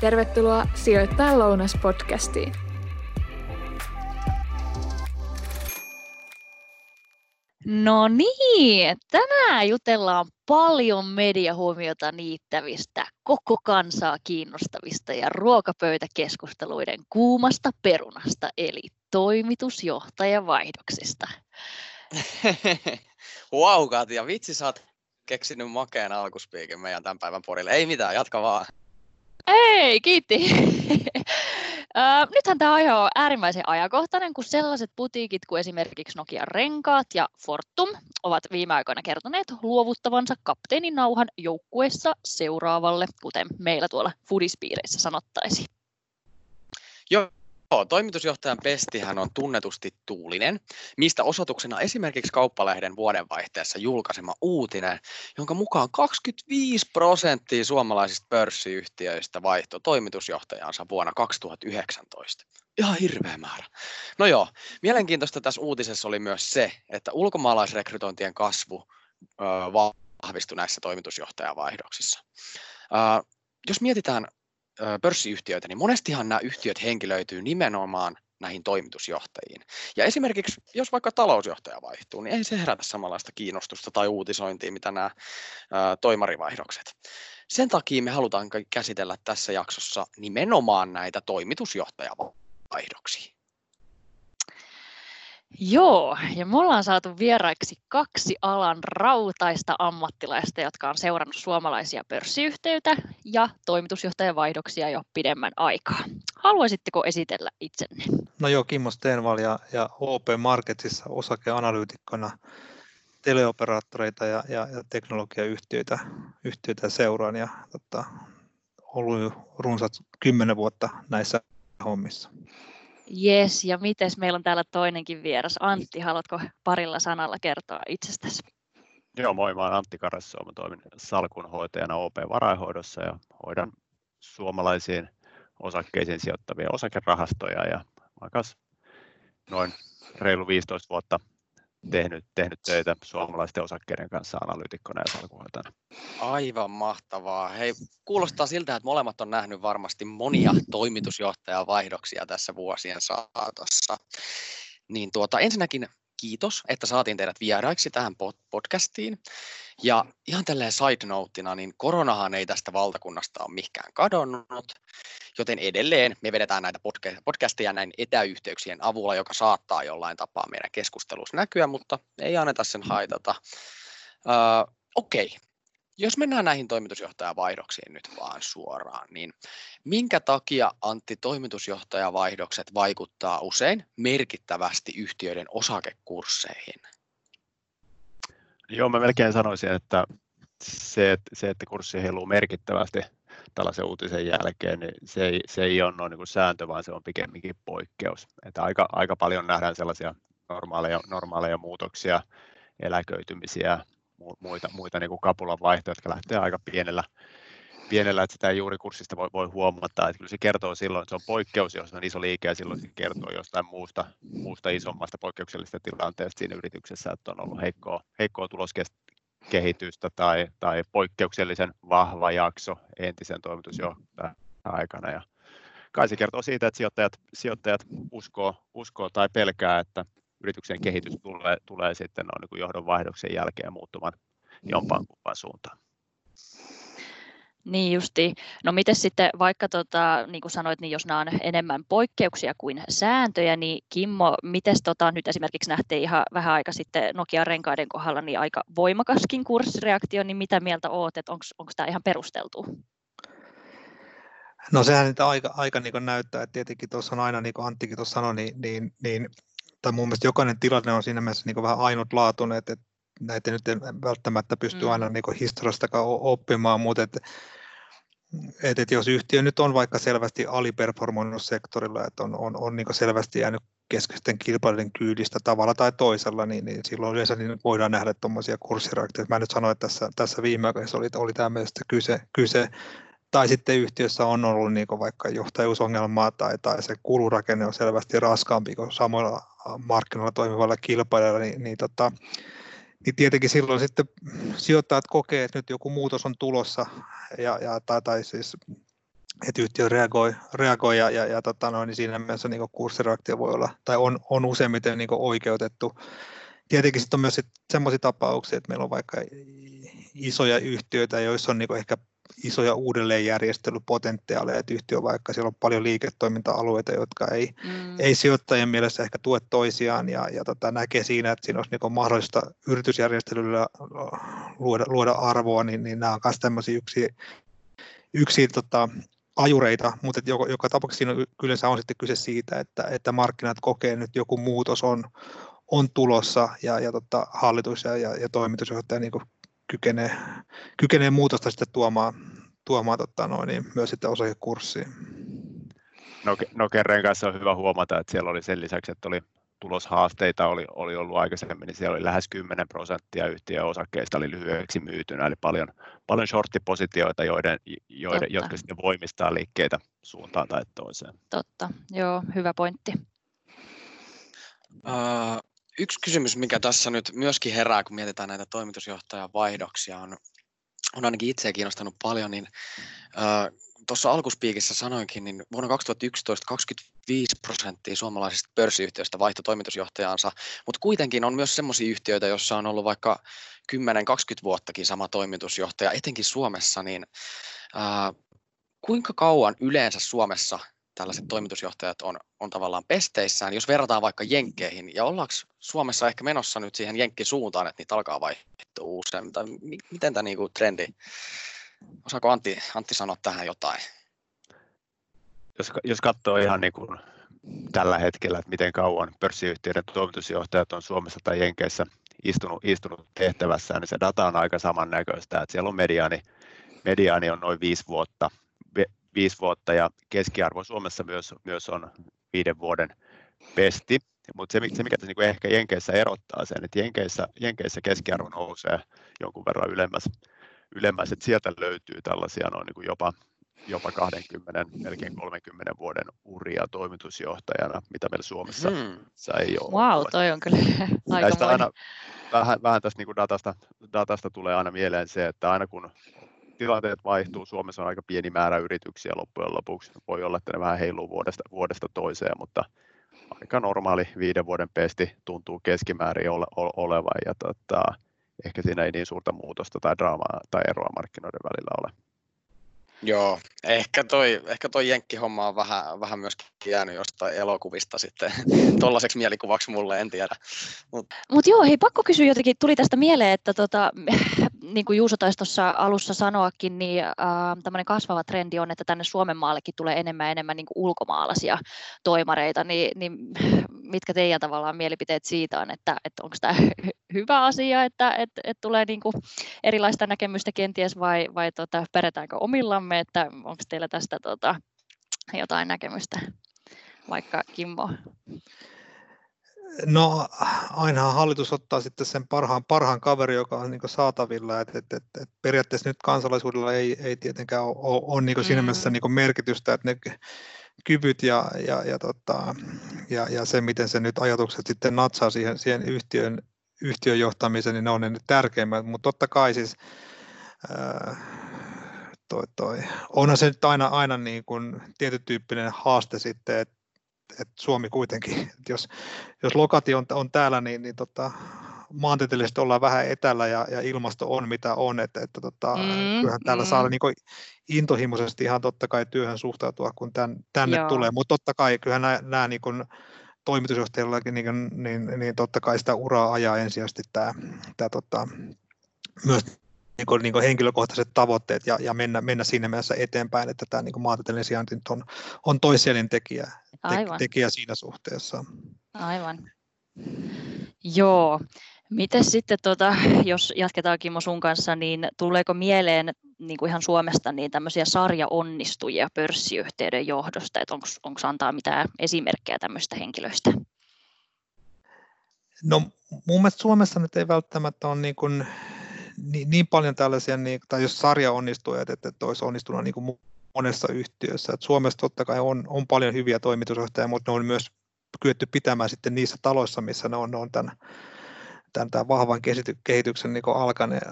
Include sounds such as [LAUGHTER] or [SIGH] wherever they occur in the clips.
Tervetuloa Sijoittaa lounas podcastiin. No niin, tänään jutellaan paljon mediahuomiota niittävistä, koko kansaa kiinnostavista ja ruokapöytäkeskusteluiden kuumasta perunasta, eli toimitusjohtajavaihdoksista. wow, [LAUGHS] Katja, vitsi sä oot keksinyt makeen alkuspiikin meidän tämän päivän porille. Ei mitään, jatka vaan. Ei, kiitti. [LAUGHS] nythän tämä aihe on äärimmäisen ajankohtainen, kun sellaiset putiikit kuin esimerkiksi Nokia Renkaat ja Fortum ovat viime aikoina kertoneet luovuttavansa kapteenin nauhan joukkueessa seuraavalle, kuten meillä tuolla fudispiireissä sanottaisiin. Joo, Joo, toimitusjohtajan pestihän on tunnetusti tuulinen, mistä osoituksena esimerkiksi Kauppalehden vuodenvaihteessa julkaisema uutinen, jonka mukaan 25 prosenttia suomalaisista pörssiyhtiöistä vaihtoi toimitusjohtajansa vuonna 2019. Ihan hirveä määrä. No joo, mielenkiintoista tässä uutisessa oli myös se, että ulkomaalaisrekrytointien kasvu vahvistui näissä toimitusjohtajavaihdoksissa. Jos mietitään pörssiyhtiöitä, niin monestihan nämä yhtiöt henkilöityy nimenomaan näihin toimitusjohtajiin. Ja esimerkiksi, jos vaikka talousjohtaja vaihtuu, niin ei se herätä samanlaista kiinnostusta tai uutisointia, mitä nämä toimarivaihdokset. Sen takia me halutaan käsitellä tässä jaksossa nimenomaan näitä toimitusjohtajavaihdoksia. Joo, ja me ollaan saatu vieraiksi kaksi alan rautaista ammattilaista, jotka on seurannut suomalaisia pörssiyhtiöitä ja toimitusjohtajavaihdoksia jo pidemmän aikaa. Haluaisitteko esitellä itsenne? No joo, Kimmo Stenval ja, ja OP Marketsissa osakeanalyytikkona teleoperaattoreita ja, ja, ja teknologiayhtiöitä yhtiöitä seuraan ja tota, ollut jo runsat kymmenen vuotta näissä hommissa. Jes, ja mites meillä on täällä toinenkin vieras. Antti, haluatko parilla sanalla kertoa itsestäsi? Joo, moi, mä oon Antti Karassuo, mä toimin salkunhoitajana OP-varainhoidossa ja hoidan suomalaisiin osakkeisiin sijoittavia osakerahastoja ja mä noin reilu 15 vuotta tehnyt, tehnyt töitä suomalaisten osakkeiden kanssa analyytikkona ja salkuhoitajana. Aivan mahtavaa. Hei, kuulostaa siltä, että molemmat on nähnyt varmasti monia toimitusjohtajavaihdoksia tässä vuosien saatossa. Niin tuota, ensinnäkin kiitos, että saatiin teidät vieraiksi tähän podcastiin. Ja ihan tälleen side noteina, niin koronahan ei tästä valtakunnasta ole mikään kadonnut, joten edelleen me vedetään näitä podcasteja näin etäyhteyksien avulla, joka saattaa jollain tapaa meidän keskustelussa näkyä, mutta ei anneta sen haitata. Uh, Okei, okay. Jos mennään näihin toimitusjohtajavaihdoksiin nyt vaan suoraan, niin minkä takia Antti toimitusjohtajavaihdokset vaikuttaa usein merkittävästi yhtiöiden osakekursseihin? Joo, mä melkein sanoisin, että se, että, se, että kurssi heiluu merkittävästi tällaisen uutisen jälkeen, niin se ei, se ei ole noin niin kuin sääntö, vaan se on pikemminkin poikkeus. Että aika, aika paljon nähdään sellaisia normaaleja, normaaleja muutoksia, eläköitymisiä, muita, muita niin kuin kapulan vaihtoja, jotka lähtee aika pienellä, pienellä, että sitä ei juuri kurssista voi, voi huomata. Että kyllä se kertoo silloin, että se on poikkeus, jos on iso liike, ja silloin se kertoo jostain muusta, muusta isommasta poikkeuksellisesta tilanteesta siinä yrityksessä, että on ollut heikkoa, heikkoa tuloskehitystä tai, tai poikkeuksellisen vahva jakso entisen toimitusjohtajan aikana. Ja kai se kertoo siitä, että sijoittajat, sijoittajat uskoo, uskoo tai pelkää, että yrityksen kehitys tulee, tulee sitten on niin johdonvaihdoksen jälkeen muuttumaan jompaan kumpaan suuntaan. Niin justi. No miten sitten vaikka, tota, niin kuin sanoit, niin jos nämä on enemmän poikkeuksia kuin sääntöjä, niin Kimmo, miten tota, nyt esimerkiksi nähtiin ihan vähän aika sitten Nokia renkaiden kohdalla niin aika voimakaskin kurssireaktio, niin mitä mieltä olet, että onko tämä ihan perusteltu? No sehän niitä aika, aika niin näyttää, että tietenkin tuossa on aina, niin kuin Anttikin tuossa sanoi, niin, niin, niin tai mun mielestä jokainen tilanne on siinä mielessä niin vähän ainutlaatuinen, että näitä nyt ei välttämättä pysty mm. aina niin historiastakaan oppimaan, mutta että et, et jos yhtiö nyt on vaikka selvästi aliperformoinut sektorilla, että on, on, on niin selvästi jäänyt keskeisten kilpailijoiden kyydistä tavalla tai toisella, niin, niin silloin yleensä niin voidaan nähdä tuommoisia kurssireaktioita. Mä nyt sanoin, että tässä, tässä viime aikoina oli, oli tämmöistä kyse, kyse tai sitten yhtiössä on ollut niin vaikka johtajuusongelmaa tai, tai se kulurakenne on selvästi raskaampi kuin samoilla markkinoilla toimivalla kilpailijalla, niin, niin, tota, niin tietenkin silloin sitten sijoittajat kokee, että nyt joku muutos on tulossa ja, ja tai, tai siis että yhtiö reagoi, reagoi ja, ja, ja tota noin, niin siinä mielessä niin kurssireaktio voi olla, tai on, on useimmiten niin oikeutettu. Tietenkin sitten on myös sellaisia tapauksia, että meillä on vaikka isoja yhtiöitä, joissa on niin ehkä isoja uudelleenjärjestelypotentiaaleja, että yhtiö vaikka siellä on paljon liiketoiminta-alueita, jotka ei, mm. ei sijoittajien mielessä ehkä tue toisiaan ja, ja tota, näkee siinä, että siinä olisi niin mahdollista yritysjärjestelyllä luoda, luoda arvoa, niin, niin nämä on myös tämmöisiä yksi, yksi tota, ajureita, mutta että joka, joka tapauksessa siinä kyllä on sitten kyse siitä, että, että markkinat kokee nyt joku muutos on, on tulossa ja, ja tota, hallitus ja, ja, ja toimitusjohtaja niin kykenee, kykenee muutosta sitten tuomaan, tuomaan tota noin, niin myös sitten osakekurssiin. No, no kerran kanssa on hyvä huomata, että siellä oli sen lisäksi, että oli tuloshaasteita oli, oli ollut aikaisemmin, niin siellä oli lähes 10 prosenttia yhtiön osakkeista oli lyhyeksi myytynä, eli paljon, paljon shorttipositioita, joiden, joiden, jotka sitten voimistaa liikkeitä suuntaan tai toiseen. Totta, joo, hyvä pointti. Uh, yksi kysymys, mikä tässä nyt myöskin herää, kun mietitään näitä toimitusjohtajan vaihdoksia, on, on ainakin itseä kiinnostanut paljon, niin uh, tuossa alkuspiikissä sanoinkin, niin vuonna 2011 25 prosenttia suomalaisista pörssiyhtiöistä vaihtoi toimitusjohtajansa, mutta kuitenkin on myös sellaisia yhtiöitä, joissa on ollut vaikka 10-20 vuottakin sama toimitusjohtaja, etenkin Suomessa, niin ää, kuinka kauan yleensä Suomessa tällaiset toimitusjohtajat on, on tavallaan pesteissään, jos verrataan vaikka jenkkeihin, ja ollaanko Suomessa ehkä menossa nyt siihen jenkkisuuntaan, että niitä alkaa vaihtua usein, tai miten tämä niinku trendi Osaako Antti, Antti sanoa tähän jotain? Jos, jos katsoo ihan niin kuin tällä hetkellä, että miten kauan pörssiyhtiöiden toimitusjohtajat on Suomessa tai Jenkeissä istunut, istunut tehtävässään, niin se data on aika samannäköistä. Että siellä on mediaani, mediaani on noin viisi vuotta, viisi vuotta ja keskiarvo Suomessa myös, myös on viiden vuoden pesti. Mutta se, se, mikä niin ehkä Jenkeissä erottaa sen, että Jenkeissä, Jenkeissä keskiarvo nousee jonkun verran ylemmäs ylemmäs, että sieltä löytyy tällaisia noin niin kuin jopa, jopa 20, melkein 30 vuoden uria toimitusjohtajana, mitä meillä Suomessa hmm. ei ole. Wow, toi on kyllä aika aina, vähän, vähän tästä niin kuin datasta, datasta tulee aina mieleen se, että aina kun tilanteet vaihtuu, Suomessa on aika pieni määrä yrityksiä loppujen lopuksi. Voi olla, että ne vähän heiluu vuodesta, vuodesta toiseen, mutta aika normaali viiden vuoden pesti tuntuu keskimäärin ole, olevan. Ja tota, ehkä siinä ei niin suurta muutosta tai draamaa tai eroa markkinoiden välillä ole. Joo, ehkä toi, ehkä toi jenkkihomma on vähän, vähän myöskin jäänyt jostain elokuvista sitten [LAUGHS] tuollaiseksi mielikuvaksi mulle, en tiedä. Mutta Mut joo, hei pakko kysyä jotenkin, tuli tästä mieleen, että tota, niin kuin Juuso taisi tuossa alussa sanoakin, niin äh, tämmöinen kasvava trendi on, että tänne Suomen maallekin tulee enemmän ja enemmän niin kuin ulkomaalaisia toimareita, niin, niin [LAUGHS] mitkä teidän tavallaan mielipiteet siitä on, että, että onko tämä hyvä asia, että, että, että tulee niin kuin erilaista näkemystä kenties vai, vai tota, peretäänkö omillamme, että onko teillä tästä tota, jotain näkemystä, vaikka Kimmo? No ainahan hallitus ottaa sitten sen parhaan, parhaan kaveri, joka on niin saatavilla, että et, et, et periaatteessa nyt kansalaisuudella ei, ei tietenkään ole, ole, niin siinä mielessä niin merkitystä, että ne kyvyt ja, ja, ja, tota, ja, ja se, miten se nyt ajatukset sitten natsaa siihen, siihen yhtiön, yhtiön johtamiseen, niin ne on ne tärkeimmät, mutta totta kai siis ää, toi, toi. onhan se nyt aina, aina niin kuin tietyn tyyppinen haaste sitten, että et Suomi kuitenkin, [LAUGHS] että jos, jos lokati on, on täällä, niin, niin tota, maantieteellisesti ollaan vähän etällä ja, ja ilmasto on mitä on, että, että tota, mm, kyllähän täällä mm. saa niin intohimoisesti ihan totta kai työhön suhtautua, kun tän, tänne Joo. tulee, mutta totta kai kyllähän nämä, nämä niin kuin, toimitusjohtajillakin niin, niin, niin, totta kai sitä uraa ajaa ensisijaisesti tämä, tämä tota, myös niin kuin, niin kuin henkilökohtaiset tavoitteet ja, ja mennä, mennä siinä mielessä eteenpäin, että tämä niin maantieteellinen sijainti on, on toissijainen tekijä, te, tekijä siinä suhteessa. Aivan. Joo. Miten sitten, tuota, jos jatketaan Kimmo sun kanssa, niin tuleeko mieleen niin kuin ihan Suomesta niin tämmöisiä sarjaonnistujia pörssiyhtiöiden johdosta, että onko antaa mitään esimerkkejä tämmöistä henkilöistä? No mun mielestä Suomessa nyt ei välttämättä ole niin, kuin, niin, niin paljon tällaisia, niin, tai jos sarja onnistuu, että, että olisi onnistunut niin kuin monessa yhtiössä. Että Suomessa totta kai on, on paljon hyviä toimitusjohtajia, mutta ne on myös kyetty pitämään sitten niissä taloissa, missä ne on, ne on tämän, tämän, tämän vahvan kehityksen niin alkaneet.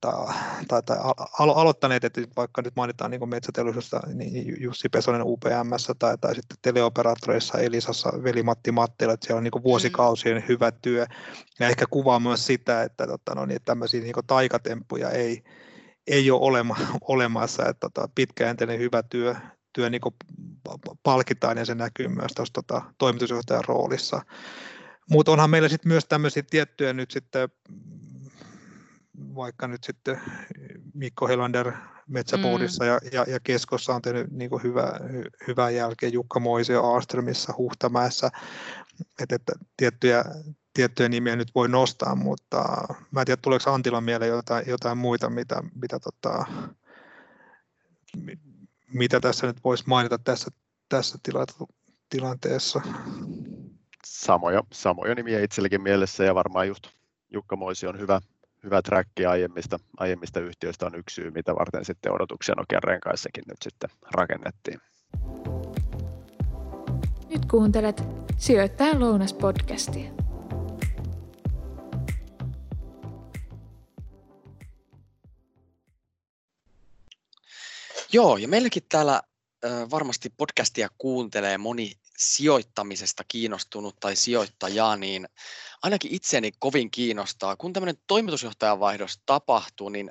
Tota, tai, tai alo, aloittaneet, että vaikka nyt mainitaan niin metsäteollisuudessa niin Jussi Pesonen UPMS tai, tai sitten teleoperaattoreissa Elisassa veli Matti Mattila, että siellä on niin vuosikausien mm. hyvä työ ja ehkä kuvaa myös sitä, että, tota, no, niin, että tämmöisiä niin taikatemppuja ei, ei ole olema, olemassa, että tota, pitkäjänteinen hyvä työ, työ niin palkitaan ja se näkyy myös tuossa tota, toimitusjohtajan roolissa. Mutta onhan meillä sitten myös tämmöisiä tiettyjä nyt sitten, vaikka nyt sitten Mikko Helander Metsäboardissa mm. ja, ja, ja, Keskossa on tehnyt niin hyvä, hyvää jälkeä, Jukka Moisio Aastremissa, Huhtamäessä, että, että tiettyjä, tiettyjä nimiä nyt voi nostaa, mutta mä en tiedä, tuleeko Antilan mieleen jotain, jotain muita, mitä, mitä, tota, mitä tässä nyt voisi mainita tässä, tässä tilanteessa samoja, samoja nimiä itsellekin mielessä ja varmaan just Jukka Moisi on hyvä, hyvä track aiemmista, aiemmista yhtiöistä on yksi syy, mitä varten sitten odotuksia Nokian renkaissakin nyt sitten rakennettiin. Nyt kuuntelet Sijoittajan lounas-podcastia. Joo, ja meilläkin täällä varmasti podcastia kuuntelee moni sijoittamisesta kiinnostunut tai sijoittajaa, niin ainakin itseni kovin kiinnostaa, kun tämmöinen toimitusjohtajan vaihdos tapahtuu, niin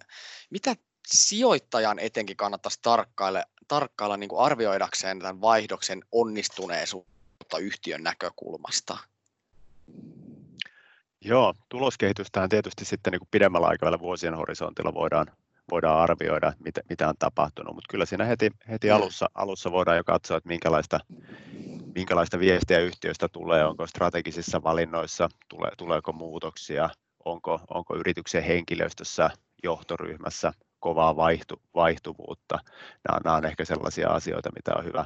mitä sijoittajan etenkin kannattaisi tarkkailla, tarkkailla niin kuin arvioidakseen tämän vaihdoksen onnistuneisuutta yhtiön näkökulmasta? Joo, tuloskehitystähän tietysti sitten niin kuin pidemmällä aikavälillä vuosien horisontilla voidaan, voidaan arvioida, mitä, mitä on tapahtunut, mutta kyllä siinä heti, heti mm. alussa, alussa voidaan jo katsoa, että minkälaista, minkälaista viestiä yhtiöstä tulee, onko strategisissa valinnoissa, tule, tuleeko muutoksia, onko, onko yrityksen henkilöstössä, johtoryhmässä kovaa vaihtu, vaihtuvuutta. Nämä, nämä on ehkä sellaisia asioita, mitä on hyvä,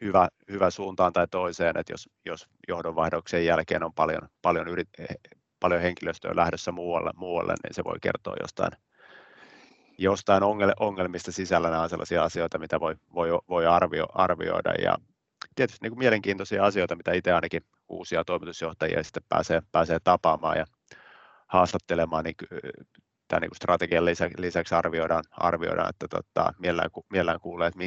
hyvä, hyvä suuntaan tai toiseen, että jos, jos johdonvaihdoksen jälkeen on paljon, paljon, yrit, paljon henkilöstöä lähdössä muualle, muualle, niin se voi kertoa jostain, jostain ongelmista sisällä. Nämä on sellaisia asioita, mitä voi, voi, voi arvio, arvioida ja tietysti niin kuin mielenkiintoisia asioita, mitä itse ainakin uusia toimitusjohtajia sitten pääsee, pääsee tapaamaan ja haastattelemaan, niin tämän niin strategian lisäksi, lisäksi arvioidaan, arvioidaan että tota, mielellään, mielellään kuulee, että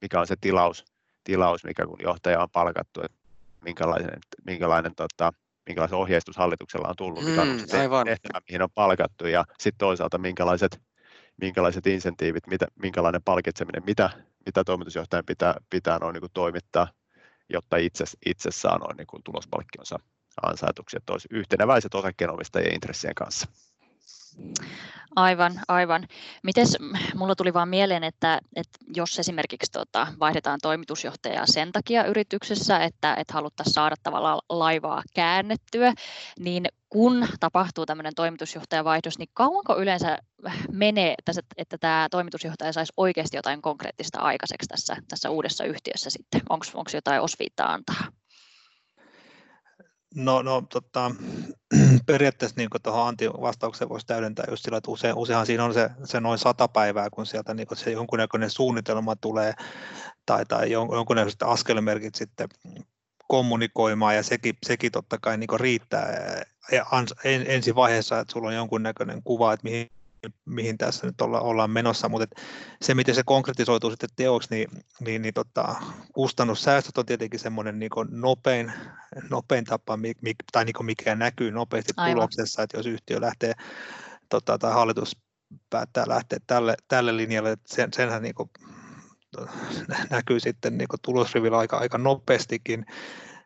mikä on se tilaus, tilaus, mikä kun johtaja on palkattu, että minkälainen, minkälainen tota, minkälaisen ohjeistus hallituksella on tullut, mikä on mm, se tehtävä, mihin on palkattu, ja sitten toisaalta minkälaiset, minkälaiset insentiivit, mitä, minkälainen palkitseminen, mitä, mitä toimitusjohtajan pitää, pitää noin niin kuin toimittaa, jotta itse, itse saa noin niin kuin tulospalkkionsa ansaituksi, että olisi yhteneväiset osakkeenomistajien intressien kanssa. Aivan, aivan. Mites, mulla tuli vaan mieleen, että, että jos esimerkiksi tota, vaihdetaan toimitusjohtajaa sen takia yrityksessä, että, että haluttaisiin saada tavallaan laivaa käännettyä, niin kun tapahtuu tämmöinen toimitusjohtajavaihdos, niin kauanko yleensä menee, että, että tämä toimitusjohtaja saisi oikeasti jotain konkreettista aikaiseksi tässä, tässä uudessa yhtiössä sitten? Onko jotain osviittaa antaa? No, no tota, [CLEARS THROAT] periaatteessa niin tuohon Antin vastaukseen voisi täydentää just sillä, että usein, useinhan siinä on se, se noin sata päivää, kun sieltä niin se jonkunnäköinen suunnitelma tulee tai, tai jonkunnäköiset askelmerkit sitten kommunikoimaan ja sekin, sekin totta kai niin riittää ja en, ensi vaiheessa, että sulla on jonkunnäköinen kuva, että mihin mihin tässä nyt olla, ollaan menossa, mutta se, miten se konkretisoituu sitten teoksi, niin, niin, niin tota, kustannussäästöt on tietenkin semmoinen niin nopein, nopein tapa, tai niin mikä näkyy nopeasti Aivan. tuloksessa, että jos yhtiö lähtee tota, tai hallitus päättää lähteä tälle, tälle linjalle, että sen, senhän niin kuin, näkyy sitten niin tulosrivillä aika, aika nopeastikin,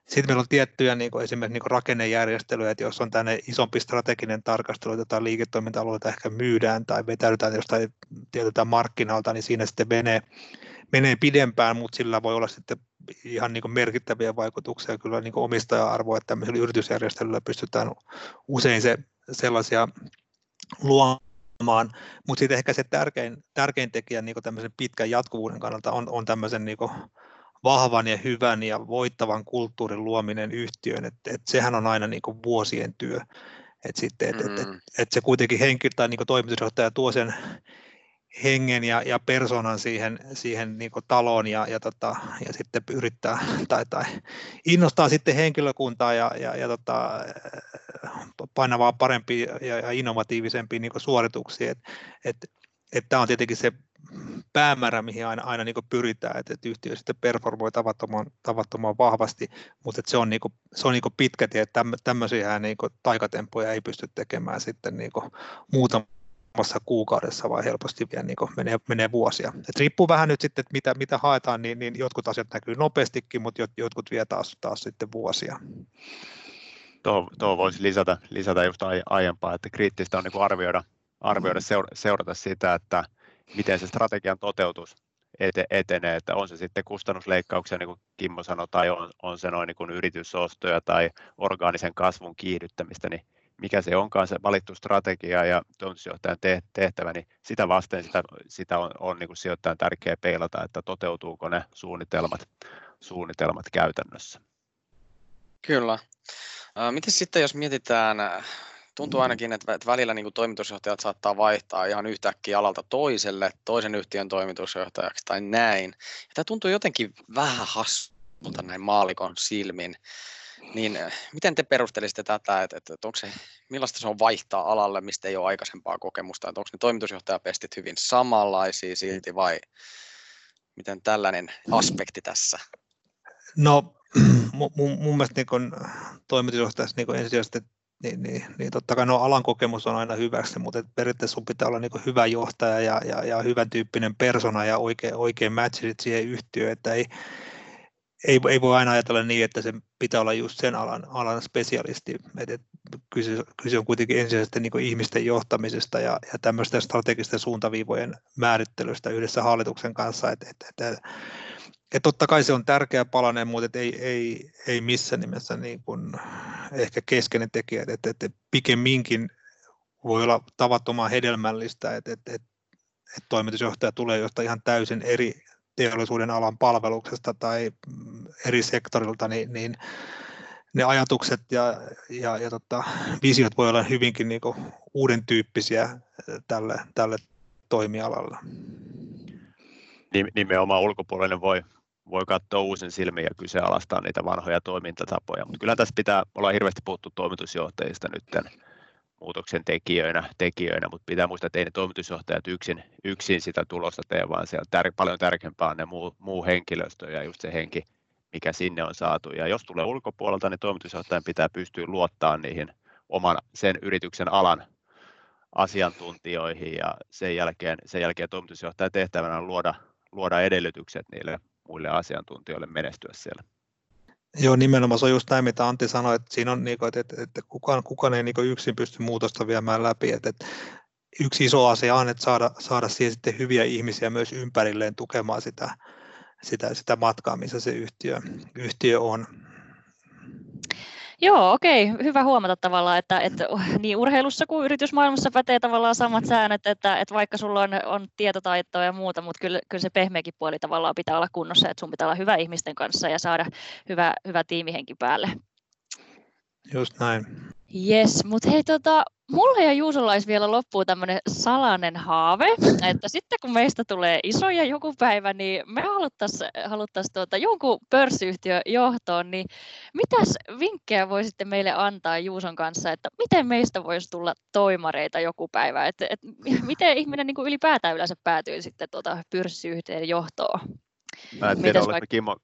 sitten meillä on tiettyjä niin kuin esimerkiksi niin kuin rakennejärjestelyjä, että jos on tänne isompi strateginen tarkastelu, jotain liiketoiminta-alueita ehkä myydään tai vetäydytään jostain tietyltä markkinalta, niin siinä sitten menee, menee pidempään, mutta sillä voi olla sitten ihan niin kuin merkittäviä vaikutuksia kyllä niin omistaja-arvoa, että tämmöisellä yritysjärjestelyllä pystytään usein se, sellaisia luomaan, mutta sitten ehkä se tärkein, tärkein tekijä niin kuin tämmöisen pitkän jatkuvuuden kannalta on, on tämmöisen niin kuin vahvan ja hyvän ja voittavan kulttuurin luominen yhtiöön, että et sehän on aina niin kuin vuosien työ. Et sitten, et, mm. et, et, et se kuitenkin henkilö tai niin toimitusjohtaja tuo sen hengen ja, ja persoonan siihen, siihen niin taloon ja, ja, tota, ja sitten yrittää tai, tai innostaa sitten henkilökuntaa ja, ja, ja tota, painavaa parempia ja, ja innovatiivisempia niin suorituksia. Et, et, et tämä on tietenkin se päämäärä, mihin aina, aina niin pyritään, että, että yhtiö sitten performoi tavattoman, tavattoman vahvasti, mutta että se on, niin kuin, se on niin pitkä tie, että tämmöisiä niin taikatempoja ei pysty tekemään sitten niin muutamassa kuukaudessa, vaan helposti vielä niin menee, menee vuosia. Et riippuu vähän nyt sitten, että mitä, mitä haetaan, niin, niin jotkut asiat näkyy nopeastikin, mutta jotkut vie taas, taas sitten vuosia. Tuo, tuo voisi lisätä, lisätä just aiempaa, että kriittistä on niin arvioida, arvioida seurata sitä, että miten se strategian toteutus etenee, että on se sitten kustannusleikkauksia, niin kuin Kimmo sanoi, tai on, on se noin niin yritysostoja tai orgaanisen kasvun kiihdyttämistä, niin mikä se onkaan se valittu strategia ja toimitusjohtajan tehtävä, niin sitä vasten sitä, sitä on, on niin kuin sijoittajan tärkeää peilata, että toteutuuko ne suunnitelmat, suunnitelmat käytännössä. Kyllä. Miten sitten, jos mietitään tuntuu ainakin, että välillä niin kuin toimitusjohtajat saattaa vaihtaa ihan yhtäkkiä alalta toiselle, toisen yhtiön toimitusjohtajaksi tai näin. Ja tämä tuntuu jotenkin vähän hassulta näin maalikon silmin. Niin eh, miten te perustelisitte tätä, että, että, että onko se, millaista se on vaihtaa alalle, mistä ei ole aikaisempaa kokemusta, että onko ne toimitusjohtajapestit hyvin samanlaisia silti vai miten tällainen aspekti tässä? No [CLEARS THROAT] mun, mun mielestä niin toimitusjohtajassa niin ensisijaisesti niin, niin, niin totta kai no, alan kokemus on aina hyväksi, mutta periaatteessa sun pitää olla niin hyvä johtaja ja, ja, ja hyvän tyyppinen persona ja oikein, oikein matchit siihen yhtiöön, että ei, ei, ei voi aina ajatella niin, että se pitää olla just sen alan, alan spesialisti. Et, et, kyse, kyse on kuitenkin ensisijaisesti niin ihmisten johtamisesta ja, ja tämmöisten strategisten suuntaviivojen määrittelystä yhdessä hallituksen kanssa. Et, et, et, et totta kai se on tärkeä palanen, mutta ei, ei, ei missään nimessä niin kuin ehkä keskeinen tekijä, että, että pikemminkin voi olla tavattoman hedelmällistä, että, että, että, että toimitusjohtaja tulee jostain ihan täysin eri teollisuuden alan palveluksesta tai eri sektorilta, niin, niin ne ajatukset ja, ja, ja tota, visiot voi olla hyvinkin niin kuin uuden tyyppisiä tälle, tälle toimialalle. Nimenomaan ulkopuolinen voi, voi katsoa uusin silmin ja kyseenalaistaa niitä vanhoja toimintatapoja. Mutta kyllä tässä pitää olla hirveästi puhuttu toimitusjohtajista nyt muutoksen tekijöinä, tekijöinä, mutta pitää muistaa, että ei ne toimitusjohtajat yksin, yksin sitä tulosta tee, vaan siellä tär, paljon tärkeämpää on ne muu, muu henkilöstö ja just se henki, mikä sinne on saatu. Ja jos tulee ulkopuolelta, niin toimitusjohtajan pitää pystyä luottaa niihin oman sen yrityksen alan asiantuntijoihin ja sen jälkeen, sen jälkeen toimitusjohtajan tehtävänä on luoda, luoda edellytykset niille muille asiantuntijoille menestyä siellä. Joo, nimenomaan se on just näin, mitä Antti sanoi, että siinä on, niin kuin, että, että kukaan, kukaan ei niin yksin pysty muutosta viemään läpi. Että, että yksi iso asia on, että saada, saada siihen sitten hyviä ihmisiä myös ympärilleen tukemaan sitä, sitä, sitä matkaa, missä se yhtiö, yhtiö on. Joo, okei. Hyvä huomata tavallaan, että, että [LAUGHS] niin urheilussa kuin yritysmaailmassa pätee tavallaan samat säännöt, että, että vaikka sulla on, on tietotaitoa ja muuta, mutta kyllä, kyllä se pehmeäkin puoli tavallaan pitää olla kunnossa, että sun pitää olla hyvä ihmisten kanssa ja saada hyvä, hyvä tiimihenki päälle. Just näin. Yes, mutta hei, tota, mulla ja Juusolla olisi vielä loppuun tämmöinen salainen haave, että sitten kun meistä tulee isoja joku päivä, niin me haluttaisiin haluttais tuota, jonkun pörssiyhtiön johtoon, niin mitäs vinkkejä voisitte meille antaa Juuson kanssa, että miten meistä voisi tulla toimareita joku päivä, että et, [LAUGHS] miten ihminen niin kuin ylipäätään yleensä päätyy sitten tuota pörssiyhtiön johtoon? Mä en tiedä, vaikka... Kimmo,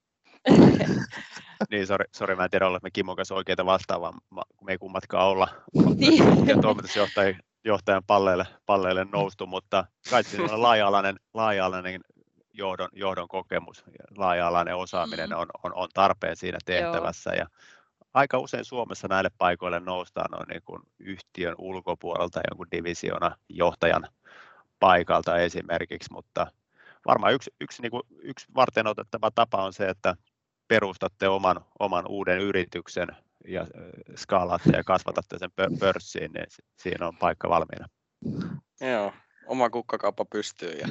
[LAUGHS] niin, sori, sori, mä en tiedä, ollaanko me Kimmon kanssa oikeita vastaavaa, kun me ei kummatkaan olla, [LAUGHS] niin. ja toimitusjohtajan johtajan palleille, palleille noustu, mutta kai siinä on laaja-alainen, laaja-alainen johdon, johdon kokemus ja laaja-alainen osaaminen mm. on, on, on tarpeen siinä tehtävässä. Joo. Ja aika usein Suomessa näille paikoille noustaan on niin kuin yhtiön ulkopuolelta jonkun divisiona johtajan paikalta esimerkiksi, mutta varmaan yksi, yksi, niin kuin, yksi varten otettava tapa on se, että perustatte oman, oman uuden yrityksen ja skaalaatte ja kasvatatte sen pörssiin, niin siinä on paikka valmiina. Joo, oma kukkakauppa pystyy ja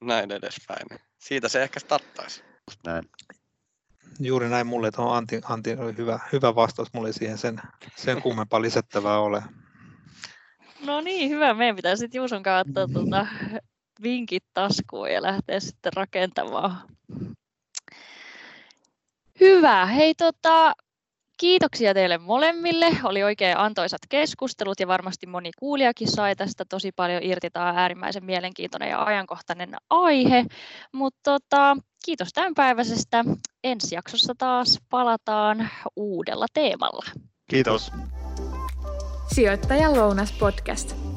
näin edespäin. Siitä se ehkä starttaisi. Just näin. Juuri näin mulle, että Antti, Antti oli hyvä, hyvä vastaus, mulle siihen sen, sen kummempaa lisättävää ole. No niin, hyvä. Meidän pitää sitten Juuson kautta tuota, vinkit taskuun ja lähteä sitten rakentamaan. Hyvä. Hei, tota, Kiitoksia teille molemmille. Oli oikein antoisat keskustelut ja varmasti moni kuulijakin sai tästä tosi paljon irti. Tämä on äärimmäisen mielenkiintoinen ja ajankohtainen aihe. Mutta tota, kiitos tämänpäiväisestä. Ensi jaksossa taas palataan uudella teemalla. Kiitos. Sijoittaja Lounas podcast.